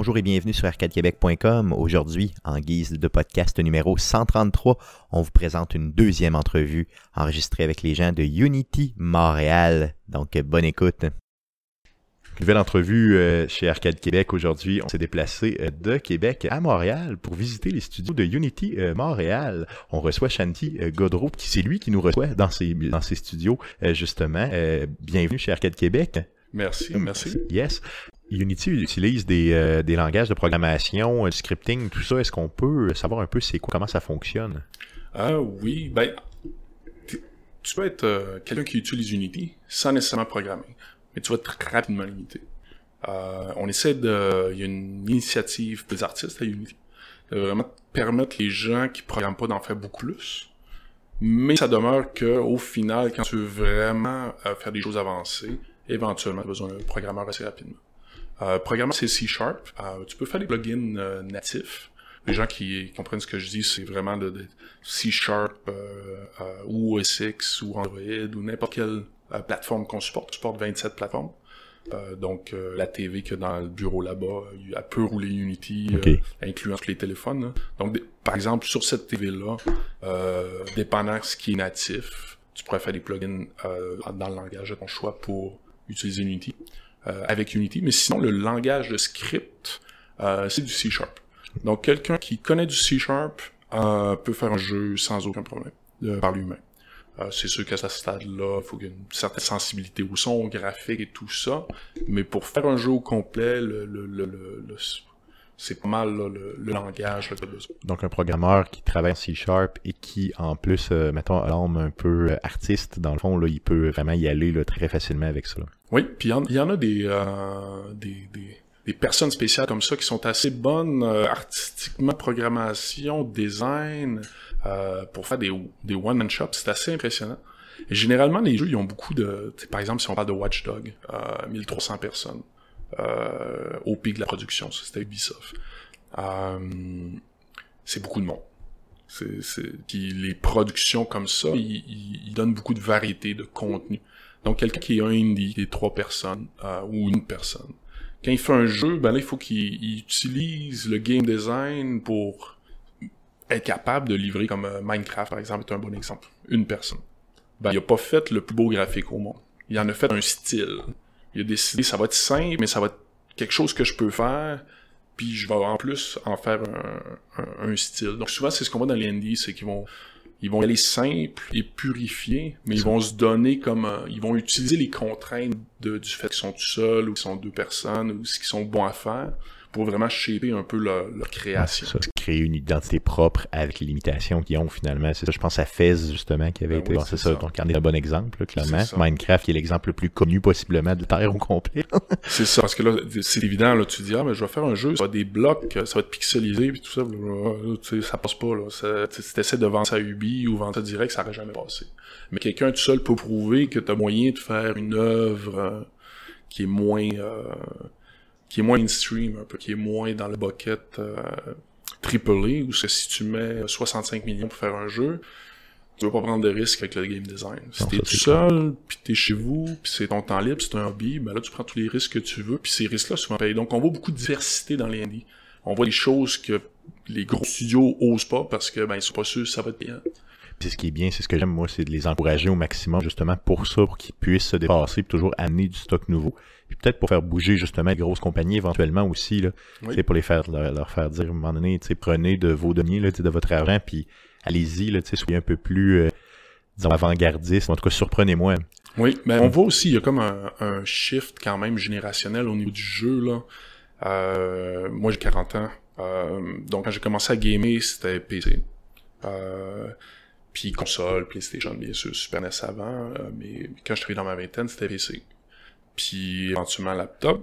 Bonjour et bienvenue sur arcadequebec.com. Aujourd'hui, en guise de podcast numéro 133, on vous présente une deuxième entrevue enregistrée avec les gens de Unity Montréal. Donc, bonne écoute. Nouvelle entrevue euh, chez Arcade Québec aujourd'hui. On s'est déplacé euh, de Québec à Montréal pour visiter les studios de Unity euh, Montréal. On reçoit Shanti Godreau, qui c'est lui qui nous reçoit dans ses, dans ses studios justement. bienvenue chez Arcade Québec. Merci, merci. Yes. Unity utilise des, des langages de programmation, du scripting, tout ça. Est-ce qu'on peut savoir un peu c'est quoi, comment ça fonctionne? Ah oui, ben tu peux être quelqu'un qui utilise Unity sans nécessairement programmer mais tu vas être rapidement limité. Euh, on essaie de... Il y a une initiative des artistes à Unity de vraiment permettre les gens qui programment pas d'en faire beaucoup plus. Mais ça demeure que au final, quand tu veux vraiment euh, faire des choses avancées, éventuellement, tu as besoin d'un programmeur assez rapidement. Euh, programmeur, c'est C Sharp. Euh, tu peux faire des plugins euh, natifs. Les gens qui comprennent ce que je dis, c'est vraiment de, C Sharp ou OS X ou Android ou n'importe quelle euh, plateformes qu'on supporte. On supporte 27 plateformes. Euh, donc euh, la TV que dans le bureau là-bas, elle peut rouler Unity, incluant tous les téléphones. Donc par exemple sur cette TV-là, dépendant ce qui est natif, tu pourrais faire des plugins dans le langage de ton choix pour utiliser Unity avec Unity. Mais sinon le langage de script, c'est du C Sharp. Donc quelqu'un qui connaît du C Sharp peut faire un jeu sans aucun problème par lui-même. Euh, c'est sûr qu'à ce stade-là, il faut qu'il y ait une certaine sensibilité au son, au graphique et tout ça. Mais pour faire un jeu au complet, le, le, le, c'est pas mal le, langage que besoin. Donc un programmeur qui travaille en C Sharp et qui en plus, euh, mettons, l'homme un peu euh, artiste, dans le fond, là, il peut vraiment y aller là, très facilement avec ça. Oui, puis il y, en a des, des, des, des, personnes spéciales comme ça qui sont assez bonnes artistiquement, programmation, design, euh, pour faire des, des one-man shops. C'est assez impressionnant. Et généralement, les jeux, ils ont beaucoup de... Par exemple, si on parle de Watchdog, euh, 1300 personnes euh, au pic de la production, ça c'était Ubisoft. Euh, c'est beaucoup de monde. C'est... Puis les productions comme ça, ils, ils, donnent beaucoup de variété de contenu. Donc quelqu'un qui est un indie, qui est trois personnes euh, ou une personne, quand il fait un jeu, ben là il faut qu'il utilise le game design pour être capable de livrer comme euh, Minecraft, par exemple, est un bon exemple. Une personne. Ben, il a pas fait le plus beau graphique au monde. Il en a fait un style. Il a décidé, ça va être simple, mais ça va être quelque chose que je peux faire, puis je vais en plus en faire un, style. Donc souvent, c'est ce qu'on voit dans les indies, c'est qu'ils vont ils vont aller simple et purifier, mais ils vont se donner comme ils vont utiliser les contraintes de, du fait qu'ils sont tout seuls ou qu'ils sont deux personnes ou ce qu'ils sont bons à faire pour vraiment shaper un peu leur, création. Ça, créer une identité propre avec les limitations qu'ils ont finalement. C'est ça, je pense à Fez justement qui avait ben été. bon, c'est ça, donc on est un bon exemple, clairement. Minecraft qui est l'exemple le plus connu possiblement de Terre au complet. c'est ça, parce que là, c'est évident, là, tu dis, ah, mais je vais faire un jeu, ça va des blocs, ça va être pixelisé, puis tout ça, sais, ça passe pas, là. Si t'essaies de vendre ça à Ubi ou vendre ça direct, ça aurait jamais passé. Mais quelqu'un tout seul peut prouver que t'as moyen de faire une œuvre euh, qui est moins, euh, qui est moins mainstream, un peu, qui est moins dans le bucket euh, AAA, où si tu mets 65 millions pour faire un jeu, tu veux pas prendre de risques avec le game design. Si t'es tout seul, puis t'es chez vous, puis c'est ton temps libre, c'est un hobby, ben là tu prends tous les risques que tu veux, puis ces risques-là souvent payent. Donc on voit beaucoup de diversité dans les indies. On voit des choses que les gros studios osent pas parce que ben ils sont pas sûrs ça va être payant. Puis ce qui est bien, c'est ce que j'aime moi, c'est de les encourager au maximum justement pour ça, pour qu'ils puissent se dépasser, et toujours amener du stock nouveau puis peut-être pour faire bouger justement les grosses compagnies éventuellement aussi, là, oui. pour les faire leur, faire dire à un moment donné, prenez de vos deniers, là, de votre argent, puis allez-y, là, soyez un peu plus, euh, disons, avant-gardiste, en tout cas, surprenez-moi. Oui, mais on voit aussi, il y a comme un, un, shift quand même générationnel au niveau du jeu, là. Euh, moi, j'ai 40 ans, euh, donc quand j'ai commencé à gamer, c'était PC. Euh, puis console, PlayStation, bien sûr, Super NES avant, euh, mais quand je suis dans ma vingtaine, c'était PC puis éventuellement laptop,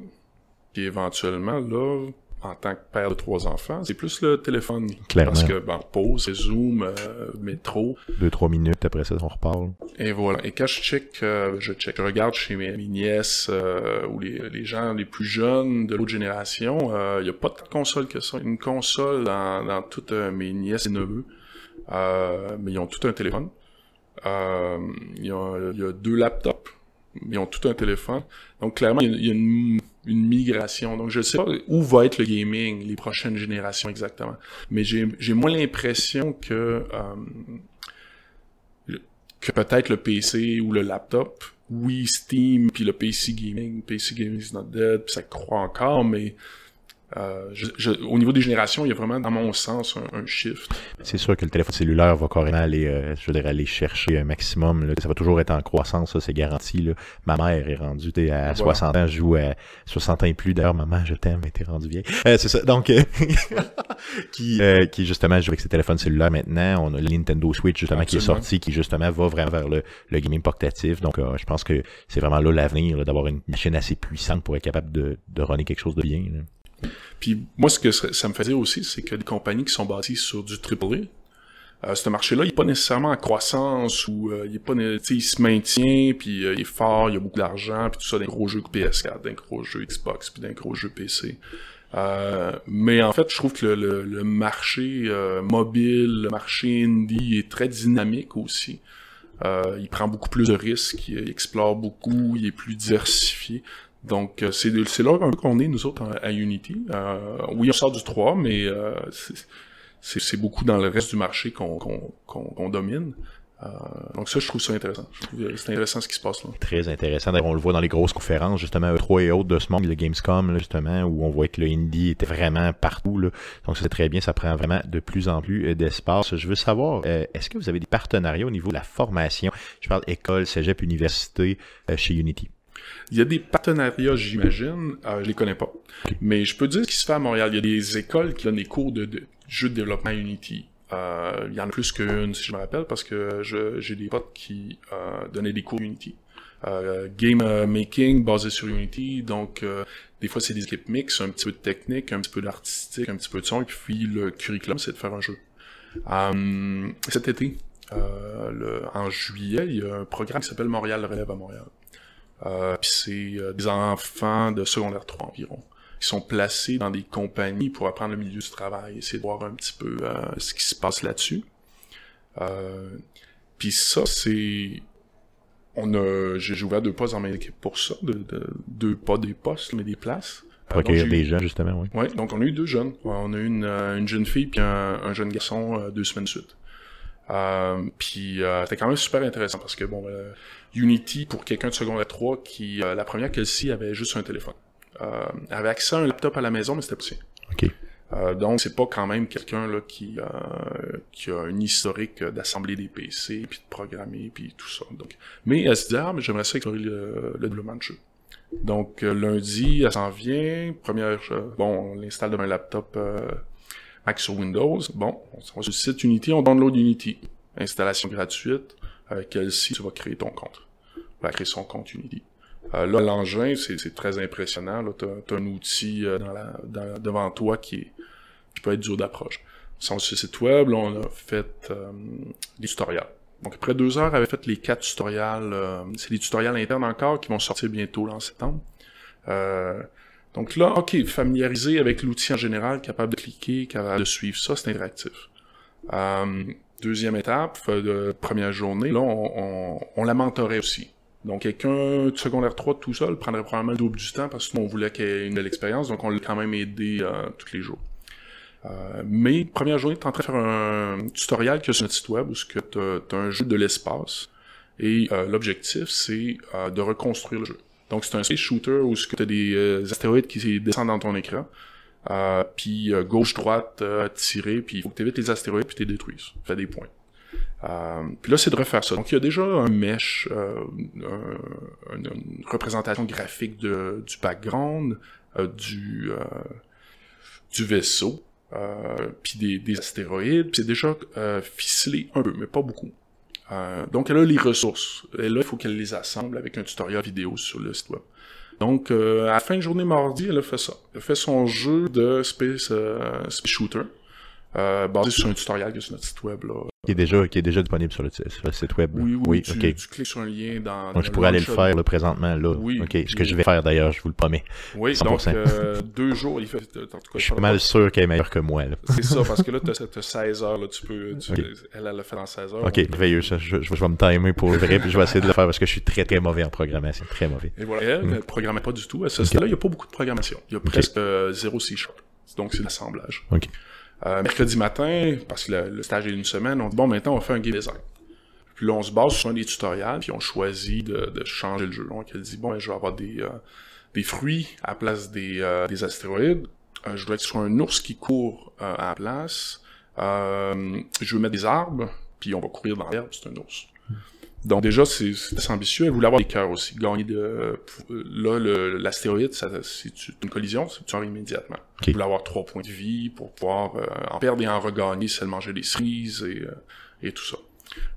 puis éventuellement, là, en tant que père de trois enfants, c'est plus le téléphone. Clairement. Parce que, ben, pause, Zoom, euh, métro. Deux, trois minutes après ça, on reparle. Et voilà. Et quand je check, euh, je check, je regarde chez mes, nièces euh, ou les, les, gens les plus jeunes de l'autre génération, il n'y a pas de console que ça. Une console dans, dans toutes mes nièces et neveux. Mais ils ont tout un téléphone. Il y, a, y a deux laptops ils ont tout un téléphone. Donc clairement, il y a, une, migration. Donc je sais pas où va être le gaming les prochaines générations exactement. Mais j'ai moins l'impression que euh, que peut-être le PC ou le laptop, oui Steam puis le PC gaming, PC gaming is not dead, ça croit encore, mais euh, je, au niveau des générations, il y a vraiment, dans mon sens, un, shift. C'est sûr que le téléphone cellulaire va carrément aller, euh, je veux aller chercher un maximum. Là. Ça va toujours être en croissance, ça, c'est garanti. Là. Ma mère est rendue à 60 ans, je joue à 60 ans et plus. D'ailleurs, maman, je t'aime, mais t'es rendue vieille. Euh, c'est ça. Donc, qui, qui justement joue avec ses téléphones cellulaires maintenant. On a le Nintendo Switch justement qui est sorti, qui justement va vraiment vers le, le gaming portatif. Donc, je pense que c'est vraiment là l'avenir, d'avoir une machine assez puissante pour être capable de, de runner quelque chose de bien. Puis moi, ce que ça me fait dire aussi, c'est que des compagnies qui sont bâties sur du AAA, euh, ce marché-là, il est pas nécessairement en croissance ou euh, il est pas, il se maintient, puis euh, il est fort, il y a beaucoup d'argent, puis tout ça, d'un gros jeux PS4, d'un gros jeu Xbox, puis d'un gros jeu PC. Euh, mais en fait, je trouve que le, le marché mobile, le marché indie est très dynamique aussi. il prend beaucoup plus de risques, il explore beaucoup, il est plus diversifié. Donc, euh, c'est là qu'on est, nous autres, à Unity. Euh, oui, on sort du 3, mais euh, c'est beaucoup dans le reste du marché qu'on domine. Euh, donc ça, je trouve ça intéressant. Trouve c'est intéressant ce qui se passe là. Très intéressant. On le voit dans les grosses conférences, justement, E3 et autres de ce monde, le Gamescom, justement, où on voit que le indie était vraiment partout. Là. Donc c'est très bien, ça prend vraiment de plus en plus d'espace. Je veux savoir, est-ce que vous avez des partenariats au niveau de la formation? Je parle école, cégep, université chez Unity. Il y a des partenariats, j'imagine, euh, je les connais pas. Mais je peux dire ce qui se fait à Montréal. Il y a des écoles qui donnent des cours de, de jeux de développement Unity. Euh, il y en a plus qu'une, si je me rappelle, parce que j'ai des potes qui euh, donnaient des cours Unity. Euh, game euh, making basé sur Unity, donc euh, des fois c'est des équipes mixtes, un petit peu de technique, un petit peu d'artistique, un petit peu de son, et puis le curriculum c'est de faire un jeu. cet été, le, en juillet, il y a un programme qui s'appelle Montréal Relève à Montréal. Euh, puis c'est euh, des enfants de secondaire 3 environ qui sont placés dans des compagnies pour apprendre le milieu du travail, essayer de voir un petit peu euh, ce qui se passe là-dessus. Euh, puis ça, c'est... On a... J'ai ouvert deux postes dans ma équipe pour ça, de, deux, pas des postes, mais des places. Pour accueillir des jeunes, justement, oui. Oui, donc on a eu deux jeunes. On a eu une, une jeune fille puis un, jeune garçon deux semaines de suite. Euh, puis c'était quand même super intéressant parce que bon, Unity pour quelqu'un de secondaire 3 qui, euh, la première Kelsey avait juste un téléphone. Euh, avait accès à un laptop à la maison, mais c'était possible. OK. Euh, donc c'est pas quand même quelqu'un là qui euh, qui a un historique d'assembler des PC puis de programmer puis tout ça. Donc, mais elle se dit ah mais j'aimerais ça explorer le, le développement de jeu. Donc lundi elle s'en vient. Première bon on l'installe dans un laptop Mac sur Windows. Bon on va sur le site Unity on download Unity installation gratuite avec Kelsey, tu vas créer ton compte. Tu vas créer son compte Unity. Euh, là, l'engin, c'est très impressionnant. Tu as, un outil euh, dans la, devant toi qui, est, qui peut être dur d'approche. Sur le site web, là, on a fait euh, des tutoriels. Donc après deux heures, on avait fait les quatre tutoriels. Euh, c'est des tutoriels internes encore qui vont sortir bientôt là, en septembre. Donc là, ok, familiariser avec l'outil en général, capable de cliquer, capable de suivre ça, c'est interactif. Deuxième étape, euh, de première journée, là, on, la mentorait aussi. Donc, quelqu'un de secondaire 3 tout seul prendrait probablement le double du temps parce qu'on voulait qu'il ait une belle expérience, donc on l'a quand même aidé euh, tous les jours. Euh, mais, première journée, tu es en train de faire un tutoriel qui est sur notre site web où tu as, un jeu de l'espace. Et euh, l'objectif, c'est de reconstruire le jeu. Donc, c'est un space shooter où tu as des astéroïdes qui descendent dans ton écran. Euh, puis euh, gauche-droite, euh, tirer, puis il faut que tu évites les astéroïdes puis tu les détruises. Fais des points. Euh, puis là, c'est de refaire ça. Donc, il y a déjà un mesh, euh, une, représentation graphique de, du background, du, du vaisseau, puis des, des, astéroïdes. Puis c'est déjà ficelé un peu, mais pas beaucoup. Donc, elle a les ressources. Et là, il faut qu'elle les assemble avec un tutoriel vidéo sur le site web. Donc, euh, à la fin de journée mardi, elle a fait ça. Elle a fait son jeu de Space, euh, Shooter, euh, basé sur un tutoriel qui est sur notre site web, là, Qui est déjà, qui est déjà disponible sur le, sur le site web. Oui, oui, tu, tu, cliques sur un lien dans. Donc, je pourrais aller le faire là, présentement là. Oui. Ok, ce que je vais faire d'ailleurs, je vous le promets. Oui, 100%. donc euh, deux jours, il fait. En tout cas, je suis mal sûr qu'elle est meilleure que moi. C'est ça, parce que là, tu as, 16 heures, là, tu peux. Tu, okay. Elle, elle l'a fait dans 16 heures. Ok, merveilleux. Je, je, je, vais me timer pour le vrai, puis je vais essayer de le faire parce que je suis très très mauvais en programmation, très mauvais. Et voilà, elle ne programmait pas du tout. À ce stade-là, il n'y a pas beaucoup de programmation. Il y a presque euh, zéro C-Sharp. Donc, c'est l'assemblage. Ok. Euh, mercredi matin, parce que le, stage est une semaine, on dit bon, maintenant, on faire un game design. Puis là, on se base sur des tutoriels, puis on choisit de, de changer le jeu. Donc, elle dit, bon, ben, je vais avoir des, euh, des fruits à la place des, euh, des astéroïdes. Euh, je voudrais que ce soit un ours qui court euh, à la place. je veux mettre des arbres, puis on va courir dans l'herbe, c'est un ours. Donc déjà, c'est ambitieux. Elle voulait avoir des cœurs aussi. Gagner de... Là, l'astéroïde, c'est une collision, tu arrives immédiatement. Okay. Elle voulait avoir trois points de vie pour pouvoir en perdre et en regagner si elle mangeait des cerises et, et tout ça.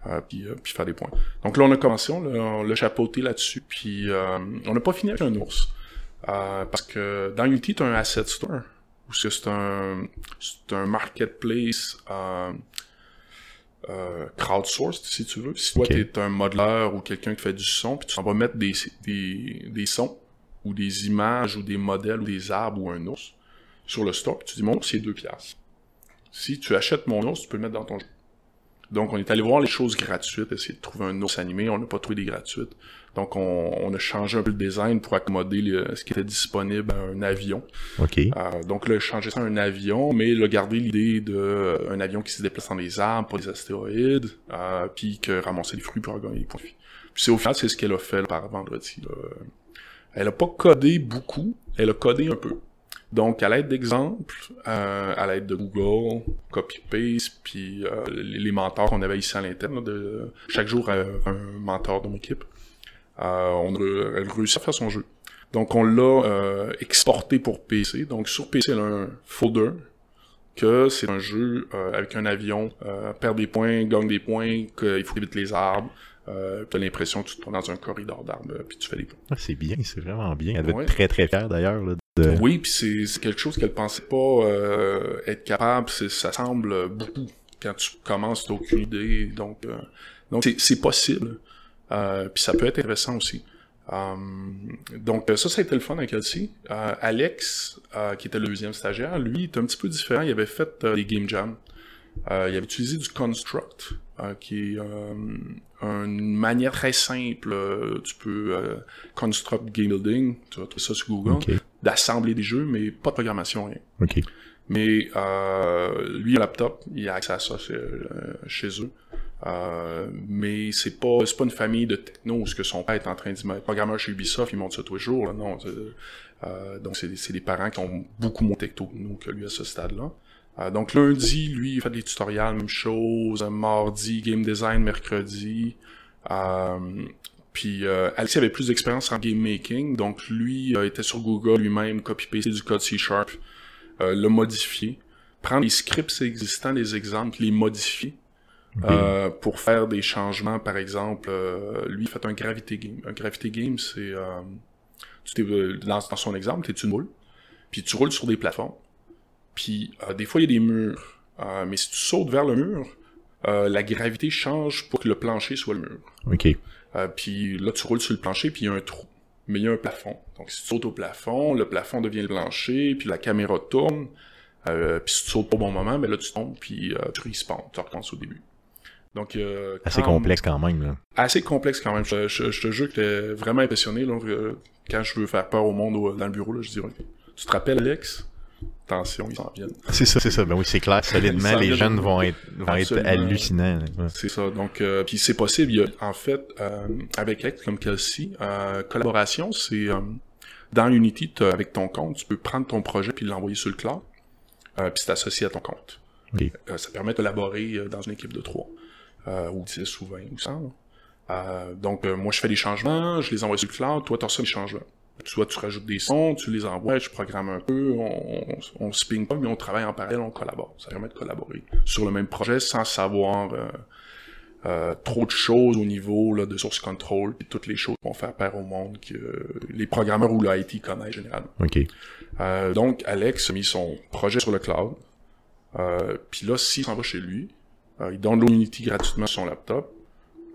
Euh, puis, euh, puis faire des points. Donc là, on a commencé, on l'a chapeauté là-dessus, puis euh, on n'a pas fini avec un ours. parce que dans Unity, tu as un asset store, ou c'est un, un marketplace crowdsourced, si tu veux. Si toi, tu es un modeleur ou quelqu'un qui fait du son, puis tu vas mettre des, des, des sons, ou des images, ou des modèles, ou des arbres, ou un ours, sur le store, puis tu dis, mon ours, c'est deux piastres. Si tu achètes mon ours, tu peux le mettre dans ton jeu. Donc, on est allé voir les choses gratuites, essayer de trouver un ours animé. On n'a pas trouvé des gratuites. Donc, on, on, a changé un peu le design pour accommoder ce qui était disponible à un avion. OK. Euh, donc, là, changé ça à un avion, mais il a gardé l'idée d'un euh, avion qui se déplace dans les arbres, pas des astéroïdes, euh, puis que ramasser les fruits pour gagner des points de vie. Puis c'est au final, c'est ce qu'elle a fait par vendredi. Là. Elle a pas codé beaucoup, elle a codé un peu. Donc, à l'aide d'exemples, euh, à l'aide de Google, copy-paste, puis euh, les, mentors qu'on avait ici à l'interne, de chaque jour euh, un mentor de mon équipe, on a, elle réussit à faire son jeu. Donc, on l'a euh, exporté pour PC. Donc, sur PC, elle a un folder que c'est un jeu avec un avion, perd des points, gagne des points, qu'il faut éviter les arbres, euh, tu as l'impression que tu te trouves dans un corridor d'arbres puis tu fais les points. Ah, c'est bien, c'est vraiment bien. Elle devait être très très fière d'ailleurs. Oui, puis c'est quelque chose qu'elle pensait pas euh, être capable. Ça semble beaucoup quand tu commences, t'as aucune idée. Donc, euh, donc c'est possible. Euh, puis ça peut être intéressant aussi. donc ça, ça a été le fun avec Elsie. Alex, qui était le deuxième stagiaire, lui, est un petit peu différent. Il avait fait des game jams. il avait utilisé du construct, qui est une manière très simple. tu peux construct game building, tu vas trouver ça sur Google d'assembler des jeux, mais pas de programmation, rien. OK. Mais euh, lui, un laptop, il a accès à ça chez, euh, eux. Euh, mais c'est pas c'est pas une famille de techno ce que son père est en train de dire programmeur chez Ubisoft il monte ça tous les jours là. non euh, donc c'est c'est des parents qui ont beaucoup moins techno que lui à ce stade là euh, donc lundi lui il fait des tutoriels même chose. Mardi game design. Mercredi euh, puis euh, Alexis avait plus d'expérience en game making, donc lui euh, était sur Google lui-même, copy-pasté du code C-Sharp, euh, le modifier, prendre les scripts existants, les exemples, les modifier euh, pour faire des changements. Par exemple, euh, lui il fait un gravité game. Un gravité game, c'est tu dans, dans son exemple, t'es une boule, puis tu roules sur des plafonds, puis des fois il y a des murs, mais si tu sautes vers le mur, la gravité change pour que le plancher soit le mur. Ok. Euh, puis là, tu roules sur le plancher, puis il y a un trou. Mais il y a un plafond. Donc, si tu sautes au plafond, le plafond devient le plancher, puis la caméra tourne. Euh, puis si tu sautes pas au bon moment, ben là, tu tombes, puis euh, tu respawns. Tu recommences au début. Donc, euh, assez complexe quand même. Là. Assez complexe quand même. Je, je, te jure que t'es vraiment impressionné là, quand je veux faire peur au monde dans le bureau. Là, je dis, tu te rappelles, Alex? Attention, ils s'en viennent. C'est ça, c'est ça. Ben oui, c'est clair. Solidement, les jeunes vont être, vont être hallucinants. C'est ça. Donc, euh, puis c'est possible. Il y a, en fait, euh, avec Lex, comme Kelsey, euh, collaboration, c'est euh, dans Unity, avec ton compte, tu peux prendre ton projet puis l'envoyer sur le cloud, euh, puis c'est associé à ton compte. Okay. ça permet de collaborer dans une équipe de trois, ou 10 ou 20 ou 100. donc, moi, je fais des changements, je les envoie sur le cloud, toi, tu reçois les changements. Soit tu rajoutes des sons, tu les envoies, je programme un peu, on, on, se ping pas, mais on travaille en parallèle, on collabore. Ça permet de collaborer sur le même projet sans savoir euh, euh, trop de choses au niveau là, de source control et toutes les choses qu'on fait faire au monde que les programmeurs ou l'IT connaissent généralement. OK. Euh, donc, Alex a mis son projet sur le cloud. puis là, s'il s'en va chez lui, Euh, il download Unity gratuitement sur son laptop.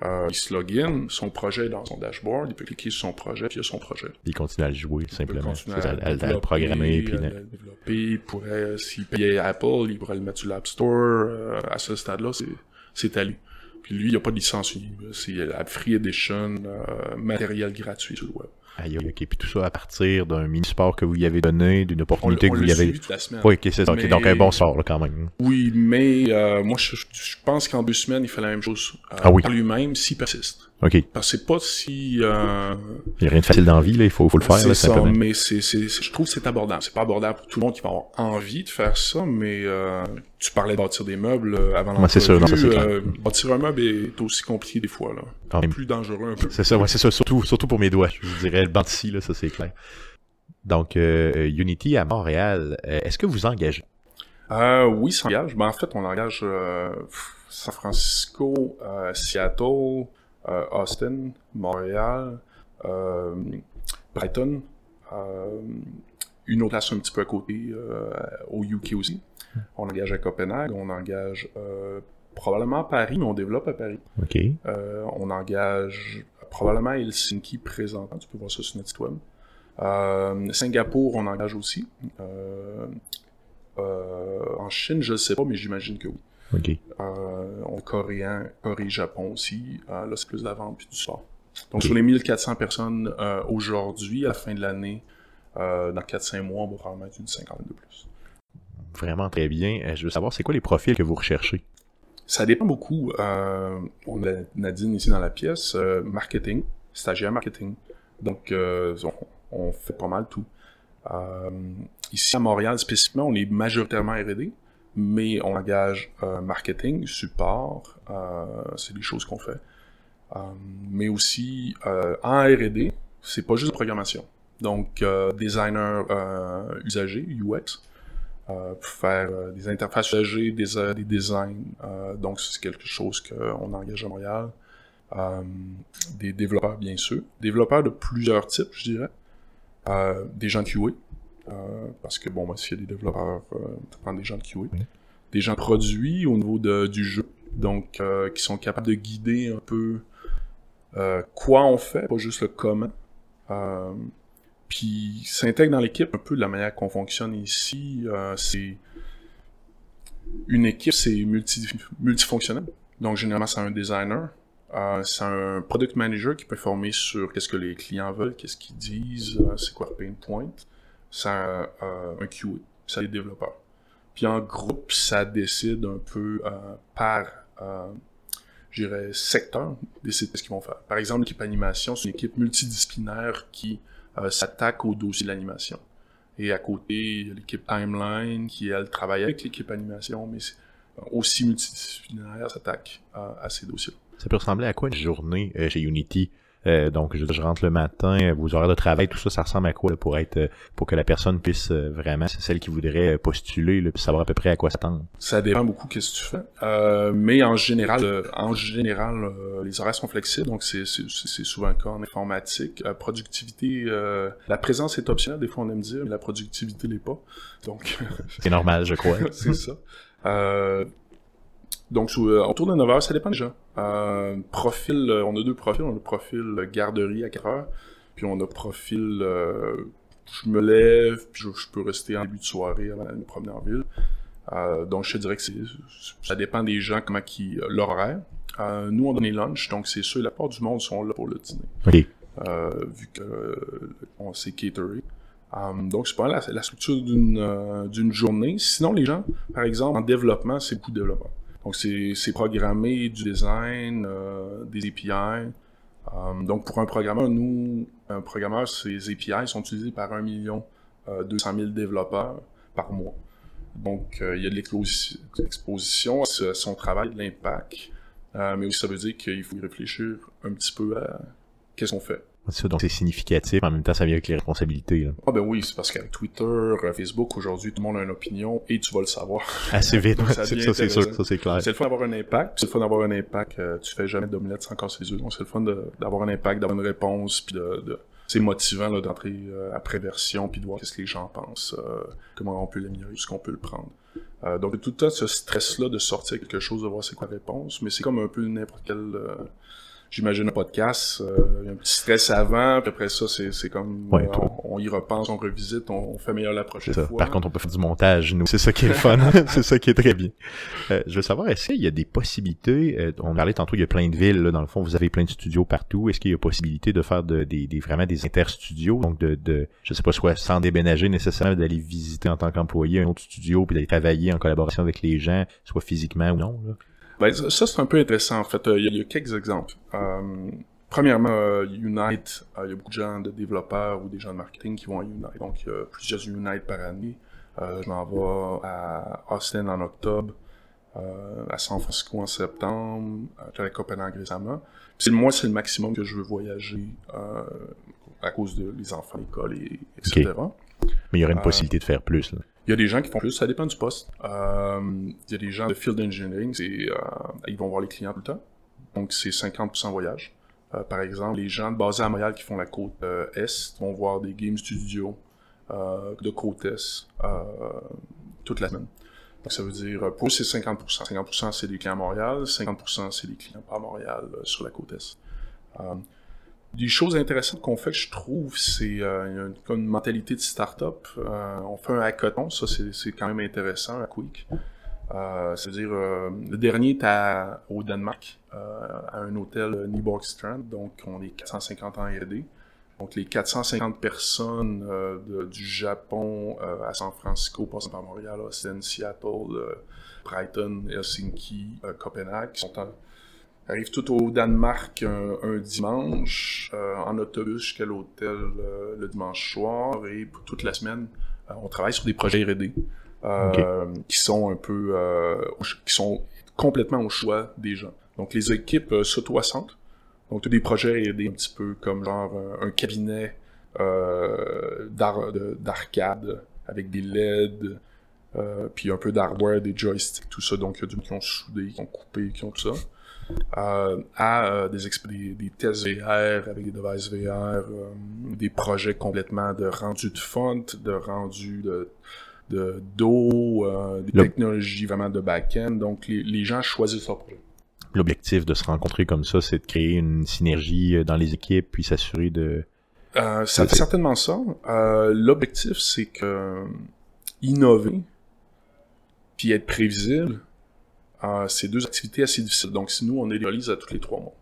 Euh, il se login, son projet est dans son dashboard, il peut cliquer sur son projet, puis il a son projet. Il continue à le jouer, Il simplement. C'est à, à, à- le programmer. Puis, à le développer. Il pourrait, s'il payait Apple, il pourrait le mettre sur l'App Store. Euh, à ce stade-là, c'est, c'est à lui. Puis lui, il n'y a pas de licence. C'est la Free Edition, euh, matériel gratuit sur le web. Ok. Puis tout ça à partir d'un mini-sport que vous y avez donné, d'une opportunité on que vous y avez. la semaine. Oui, ok, c'est Donc un bon sort, là, quand même. Oui, mais euh, moi, je, je pense qu'en deux semaines, il fait la même chose euh, Ah oui. par lui-même s'il persiste. Ok. Parce que c'est pas si... Euh, Il n'y a rien de facile dans la vie, là. Il faut, faut le faire, là, ça, simplement. mais c'est, c'est, je trouve que c'est abordable. C'est pas abordable pour tout le monde qui va avoir envie de faire ça, mais euh, tu parlais de bâtir des meubles euh, avant Ouais, c'est sûr, non, ça, c'est euh, bâtir un meuble est aussi compliqué des fois, là. Quand même. Plus dangereux un peu. C'est ça, ouais, c'est ça. Surtout, surtout pour mes doigts. Je vous dirais le ici, là, ça c'est clair. Donc, euh, Unity à Montréal, est-ce que vous engagez? Euh, oui, ça engage. Ben, en fait, on engage euh, San Francisco, euh, Seattle, Austin, Montréal, euh, Brighton, euh, une autre place un petit peu à côté euh, au UK aussi. On engage à Copenhague, on engage euh, probablement à Paris, mais on développe à Paris. OK. Euh, on engage probablement à Helsinki présentement, tu peux voir ça sur notre site web. Euh, Singapour, on engage aussi. Euh, euh, en Chine, je ne sais pas, mais j'imagine que oui. OK. Euh, on coréen, Corée, Japon aussi. Euh, là, c'est plus de la vente puis du sport. Donc, Ok. sur les 1400 personnes euh, aujourd'hui, à la fin de l'année, euh, dans 4-5 mois, on va probablement être une cinquantaine de plus. Vraiment très bien. Je veux savoir, c'est quoi les profils que vous recherchez? Ça dépend beaucoup. On a Nadine ici dans la pièce. marketing, stagiaire marketing. Donc, on, on fait pas mal tout. Ici à Montréal, spécifiquement, on est majoritairement R&D, mais on engage euh, marketing, support, euh, c'est des choses qu'on fait. Euh, mais aussi, en R&D, c'est pas juste de programmation. Donc, designer usager, UX, pour faire des interfaces usagées, des, des designs. Donc, c'est quelque chose qu'on engage à Montréal. Des développeurs, bien sûr. Développeurs de plusieurs types, je dirais. Des gens de QA. Euh, parce que, bon, moi, s'il y a des développeurs, euh, ça prend des gens de QA. Des gens produits au niveau de, du jeu. Donc, euh, qui sont capables de guider un peu euh, quoi on fait, pas juste le comment. Euh, puis s'intègre dans l'équipe un peu de la manière qu'on fonctionne ici. euh, c'est une équipe, c'est multi, multifonctionnel. Donc généralement c'est un designer, euh, c'est un product manager qui peut former sur qu'est-ce que les clients veulent, qu'est-ce qu'ils disent, euh, c'est quoi le pain point. C'est un, QA, c'est les développeurs. Puis en groupe, ça décide un peu euh, par, euh, je dirais, secteur, décide ce qu'ils vont faire. Par exemple, l'équipe animation, c'est une équipe multidisciplinaire qui euh, s'attaque au dossier de l'animation. Et à côté, il y a l'équipe Timeline qui, elle, travaille avec l'équipe animation, mais aussi multidisciplinaire, s'attaque à ces dossiers. Ça peut ressembler à quoi une journée chez Unity? Euh, donc, je, je rentre le matin, euh, vos horaires de travail, tout ça, ça ressemble à quoi là, pour être euh, pour que la personne puisse euh, vraiment, c'est celle qui voudrait postuler, là, puis savoir à peu près à quoi s'attendre? Ça dépend beaucoup qu'est-ce que tu fais. Euh, mais en général, euh, en général, les horaires sont flexibles, donc c'est c'est- c'est souvent le cas en informatique. Euh, productivité, euh, la présence est optionnelle, des fois on aime dire, mais la productivité l'est pas. Donc C'est normal, je crois. c'est ça. Euh, donc, euh, autour de 9 heures, ça dépend des gens. Euh, profil, euh, on a deux profils. On a le profil garderie à 4 heures, puis on a profil euh, je me lève, puis je, je peux rester en début de soirée avant d'aller me promener en ville. Euh, donc, je te dirais que c'est, ça dépend des gens, comment qui, euh, l'horaire. Euh, nous, on donne les lunchs, donc c'est sûr, la part du monde sont là pour le dîner. OK. Euh, vu que euh, on s'est cateré. Um, donc, c'est pas la, la structure d'une euh, d'une journée. Sinon, les gens, par exemple, en développement, c'est beaucoup de développement. Donc, c'est programmer du design, euh, des API. Um, donc, pour un programmeur, nous, un programmeur, ces API sont utilisés par 1 million euh, 200 000 développeurs par mois. Donc, euh, il y a de l'exposi- l'exposition à son travail, de l'impact. Euh, mais aussi, ça veut dire qu'il faut réfléchir un petit peu à qu'est-ce qu'on fait. Ça, donc c'est significatif, en même temps, ça vient avec les responsabilités. là. Ah ben oui, c'est parce qu'avec Twitter, euh, Facebook, aujourd'hui, tout le monde a une opinion et tu vas le savoir. Assez vite, Donc, ça c'est- devient ça c'est sûr, ça c'est clair. C'est le fun d'avoir un impact, c'est le fun d'avoir un impact, euh, tu fais jamais d'omelette sans casser les œufs, donc c'est le fun d'avoir un impact, d'avoir une réponse, puis de, de, c'est motivant là, d'entrer après version puis de voir qu'est-ce que les gens pensent, comment on peut l'améliorer, ce qu'on peut le prendre. donc tout le temps ce stress-là de sortir quelque chose, de voir c'est quoi la réponse, mais c'est comme un peu n'importe quel j'imagine un podcast, euh, un petit stress avant, puis après ça, c'est comme euh, on, y repense, on revisite, on, fait meilleur la prochaine fois. Par contre, on peut faire du montage, nous. C'est ça qui est fun. c'est ça qui est très bien. Euh, je veux savoir, est-ce qu'il y a des possibilités, on parlait tantôt, il y a plein de villes, là, dans le fond, vous avez plein de studios partout. Est-ce qu'il y a possibilité de faire de, des, des, vraiment des interstudios, donc de, de, je sais pas, soit sans déménager nécessairement, d'aller visiter en tant qu'employé un autre studio, puis d'aller travailler en collaboration avec les gens, soit physiquement ou non, là? Ben, ça, c'est un peu intéressant, en fait. Euh, il y, a quelques exemples. Euh, premièrement, euh, Unite, il y a beaucoup de gens de développeurs ou des gens de marketing qui vont à Unite. Donc, il y a plusieurs Unite par année. je m'en vais à Austin en octobre, à San Francisco en septembre, à Copenhague récemment. Puis moi, c'est le maximum que je veux voyager à cause de les enfants, l'école, et, etc. Mais il y aurait une possibilité de faire plus. Là. Il y a des gens qui font plus, ça dépend du poste. Euh, il y a des gens de field engineering, euh, ils vont voir les clients tout le temps. Donc c'est 50% voyage. Euh, par exemple, les gens basés à Montréal qui font la côte Est vont voir des game studios de côte Est toute la semaine. Donc ça veut dire, pour eux c'est 50%. 50% c'est des clients à Montréal, 50% c'est des clients pas à Montréal sur la côte Est. Des choses intéressantes qu'on fait, je trouve, c'est euh, une, une, mentalité de start-up. Euh, on fait un hackathon, ça c'est quand même intéressant, à Quick. Euh, C'est-à-dire, euh, le dernier est au Danemark, euh, à un hôtel Nyborg Strand, donc on est 450 en R&D. Donc les 450 personnes du Japon à San Francisco, passant par Montréal, Austin, Seattle, Brighton, Helsinki, Copenhague, qui sont en, arrive tout au Danemark un, dimanche, euh, en autobus jusqu'à l'hôtel euh, le dimanche soir, et pour toute la semaine, euh, on travaille sur des projets R&D qui sont un peu, qui sont complètement au choix des gens. Donc les équipes s'auto-assentent, donc tous des projets R&D un petit peu comme genre un cabinet d'arcade avec des LED, puis un peu d'hardware, des joysticks, tout ça. Donc il y a du qui ont soudé, qui ont coupé, qui ont tout ça. Euh, à euh, des, des, tests VR avec des devices VR, euh, des projets complètement de rendu de font, de rendu de de d'eau, des technologies vraiment de back-end. Donc les, les gens choisissent leur projet. L'objectif de se rencontrer comme ça, c'est de créer une synergie dans les équipes, puis s'assurer de... Euh, c'est certainement ça. Euh, L'objectif, c'est que innover, puis être prévisible, c'est deux activités assez difficiles. Donc, si nous, on les réalise à tous les trois mois.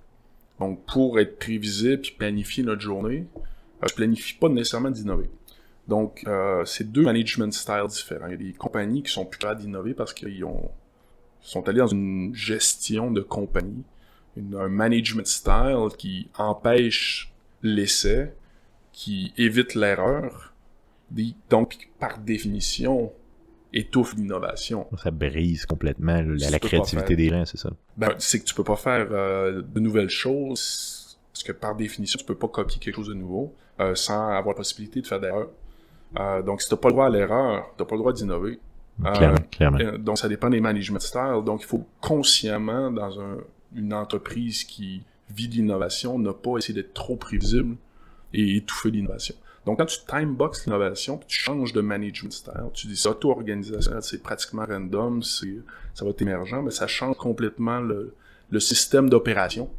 Donc, pour être prévisible puis planifier notre journée, euh, je planifie pas nécessairement d'innover. Donc, euh, c'est deux management styles différents. Il y a des compagnies qui sont plus capables d'innover parce qu'ils ont sont allés dans une gestion de compagnie, un management style qui empêche l'essai, qui évite l'erreur. Donc, par définition, étouffe l'innovation. Ça brise complètement la, créativité des gens, c'est ça? Ben, c'est que tu peux pas faire euh, de nouvelles choses, parce que par définition, tu peux pas copier quelque chose de nouveau euh, sans avoir la possibilité de faire d'erreurs. Euh, donc, si t'as pas le droit à l'erreur, t'as pas le droit d'innover. Clairement, clairement. Donc, ça dépend des management styles. Donc, il faut consciemment, dans un, une entreprise qui vit l'innovation, ne pas essayer d'être trop prévisible et étouffer l'innovation. Donc, quand tu timebox l'innovation, tu changes de management tu dis auto-organisation, c'est pratiquement random, ça va être émergent, mais ça change complètement le, le système d'opération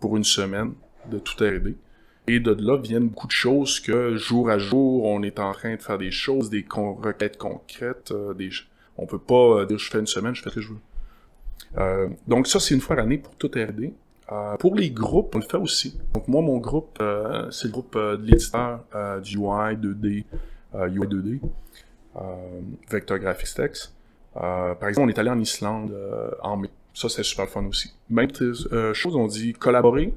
pour une semaine de tout R&D. Et de là viennent beaucoup de choses que jour à jour, on est en train de faire des choses, des requêtes concrètes, euh, des, on peut pas euh, dire je fais une semaine, je fais ce que. Euh, donc ça, c'est une fois l'année pour tout R&D. Euh, pour les groupes, on le fait aussi. Donc moi, mon groupe, euh, c'est le groupe euh, de l'éditeur du UI 2D, UI 2D, Vector Graphics Text. par exemple, on est allé en Islande en mai. Ça, c'est super fun aussi. Même chose, on dit collaborer,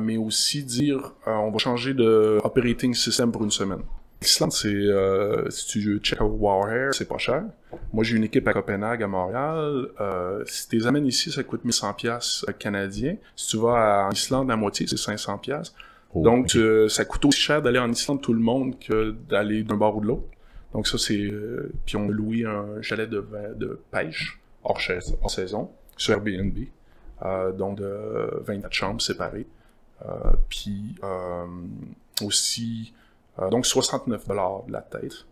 mais aussi dire on va changer de operating system pour une semaine. L'Islande, c'est euh, si tu check Warhair, c'est pas cher. Moi, j'ai une équipe à Copenhague, à Montréal. Euh, si tu les amènes ici, ça coûte 1100 pièces canadiens. Si tu vas en Islande, à moitié, c'est 500 pièces. Donc, ça coûte aussi cher d'aller en Islande tout le monde que d'aller d'un bord ou de l'autre. Donc ça, c'est... Euh, puis on loué un chalet de, de pêche hors, chaise, hors saison sur Airbnb. Euh, donc de 24 chambres séparées. Euh, puis aussi, euh, donc 69 dollars de la tête.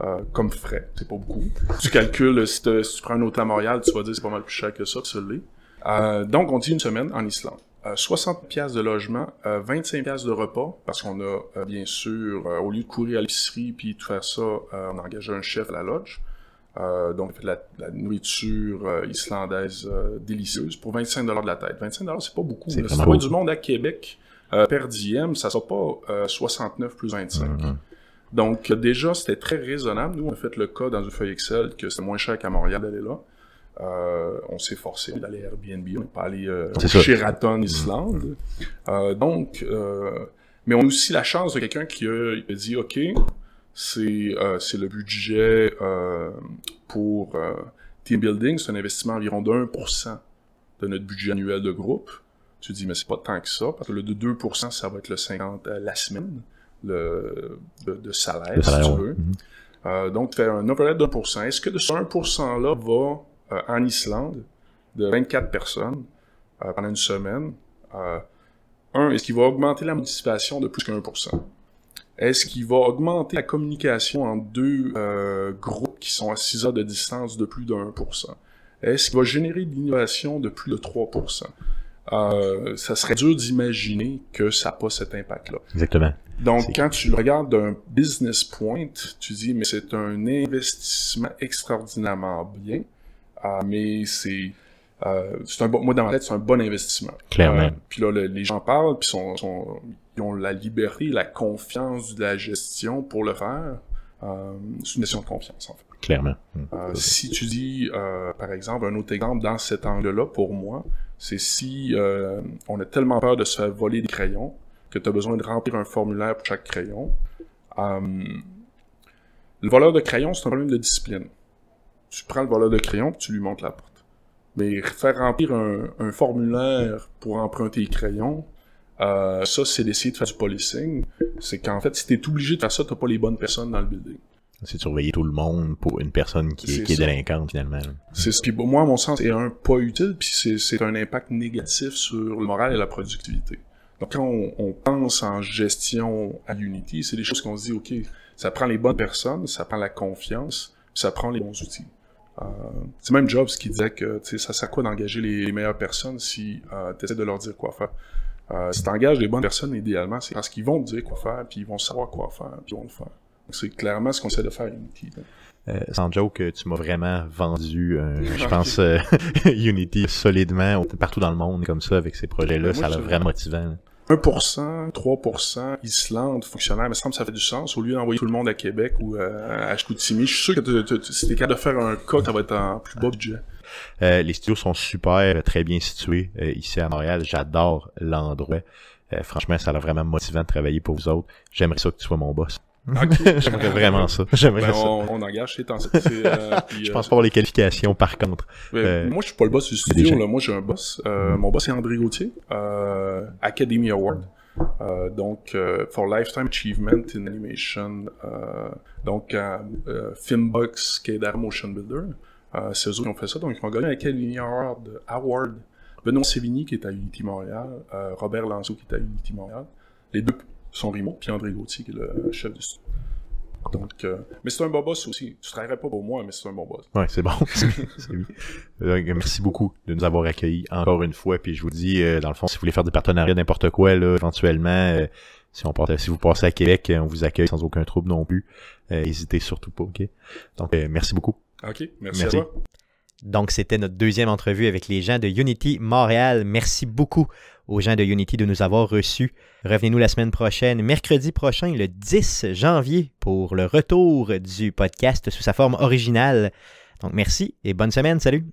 Euh, comme frais, c'est pas beaucoup. tu calcules, si, si, tu prends un hôtel à Montréal, tu vas dire c'est pas mal plus cher que ça, tu l'es. Euh, donc, on dit une semaine en Islande. 60 pièces de logement, 25 pièces de repas, parce qu'on a, bien sûr, au lieu de courir à l'épicerie puis de faire ça, on a engagé un chef à la lodge. donc, la, la nourriture islandaise délicieuse pour 25 dollars de la tête. 25 dollars, c'est pas beaucoup. C'est si du monde à Québec, per diem, ça sera pas 69 plus 25. Donc, déjà, c'était très raisonnable. Nous, on a fait le cas dans une feuille Excel que c'est moins cher qu'à Montréal d'aller là. Euh, on s'est forcé d'aller Airbnb, on n'est pas allé euh, chez Raton Islande. Euh, donc, euh, mais on a aussi la chance de quelqu'un qui a, dit, OK, c'est euh, c'est le budget pour team building, c'est un investissement environ de 1% de notre budget annuel de groupe. Tu dis, mais c'est pas tant que ça, parce que le de 2%, ça va être le 50 la semaine le, de, salaire, si tu veux. Mhm. Euh, donc, tu fais un overhead de 1%. Est-ce que de ce 1%-là va euh, en Islande de 24 personnes euh, pendant une semaine? un, est-ce qu'il va augmenter la participation de plus qu'un pour cent? Est-ce qu'il va augmenter la communication en deux groupes qui sont à 6 heures de distance de plus de 1%? Est-ce qu'il va générer de l'innovation de plus de 3%? Euh, ça serait dur d'imaginer que ça n'a pas cet impact-là. Exactement. Donc, quand tu le regardes d'un business point, tu dis, mais c'est un investissement extraordinairement bien, euh, mais c'est... Euh, c'est un bon, moi dans ma tête c'est un bon investissement. Clairement. Euh, puis là les gens parlent puis sont, sont, ils ont la liberté, la confiance de la gestion pour le faire. Euh, c'est une question de confiance en fait. Clairement. Euh, si tu dis par exemple un autre exemple dans cet angle-là pour moi, c'est si on a tellement peur de se faire voler des crayons que tu as besoin de remplir un formulaire pour chaque crayon. Euh, le voleur de crayon, c'est un problème de discipline. Tu prends le voleur de crayon tu lui montres la porte. Mais faire remplir un, formulaire pour emprunter les crayons, euh, ça, c'est d'essayer de faire du policing. C'est qu'en fait, si tu es obligé de faire ça, tu pas les bonnes personnes dans le building. C'est de surveiller tout le monde pour une personne qui est, qui est délinquante, finalement. C'est Puis moi, à mon sens, c'est un pas utile, puis c'est un impact négatif sur le moral et la productivité. Donc, quand on, pense en gestion à Unity, c'est des choses qu'on se dit, OK, ça prend les bonnes personnes, ça prend la confiance, puis ça prend les bons outils. Euh, c'est même Jobs qui disait que ça sert à quoi d'engager les, meilleures personnes si euh, tu essaies de leur dire quoi faire? Euh, si tu engages les bonnes personnes, idéalement, c'est parce qu'ils vont te dire quoi faire, puis ils vont savoir quoi faire, puis ils vont le faire. C'est clairement ce qu'on essaie de faire à Unity. Euh, sans joke, tu m'as vraiment vendu, je pense, Unity solidement partout dans le monde comme ça avec ces projets-là. Ça a l'air vraiment motivant. 1%, 3%, Islande, fonctionnaire, mais ça me ça fait du sens. Au lieu d'envoyer tout le monde à Québec ou euh, à Chicoutimi, je suis sûr que si t'es capable de faire un cas, ça va être en plus bas budget. Euh, les studios sont super, très bien situés euh, ici à Montréal. J'adore l'endroit. franchement, ça a vraiment motivant de travailler pour vous autres. J'aimerais ça que tu sois mon boss. J'aimerais vraiment ça. J'aimerais ben, ça. On, engage chez temps. Euh, je pense pas avoir les qualifications par contre. Ben, euh, moi, je suis pas le boss du studio. Là. Moi, j'ai un boss. Euh, mon boss est André Gauthier, Academy Award. donc, for Lifetime Achievement in Animation. donc, Filmbox, qui est Motion Builder. c'est eux qui ont fait ça. Donc, ils ont gagné l'Academy Award. Award. Benoît Sévigny, qui est à Unity Montréal. Robert Lanzo, qui est à Unity Montréal. Les deux son remote, puis André Gauthier, qui est le chef du studio. Donc, euh, mais c'est un bon boss aussi. Tu travaillerais pas pour moi, mais c'est un bon boss. Ouais, c'est bon. Euh, merci beaucoup de nous avoir accueillis encore une fois. Puis je vous dis, euh, dans le fond, si vous voulez faire des partenariats n'importe quoi, là, éventuellement, si on part, si vous passez à Québec, on vous accueille sans aucun trouble non plus. N'hésitez surtout pas, ok? Donc, merci beaucoup. Ok, merci, merci. à toi. Donc, c'était notre deuxième entrevue avec les gens de Unity Montréal. Merci beaucoup aux gens de Unity de nous avoir reçus. Revenez-nous la semaine prochaine, mercredi prochain, le 10 janvier, pour le retour du podcast sous sa forme originale. Donc merci et bonne semaine. Salut!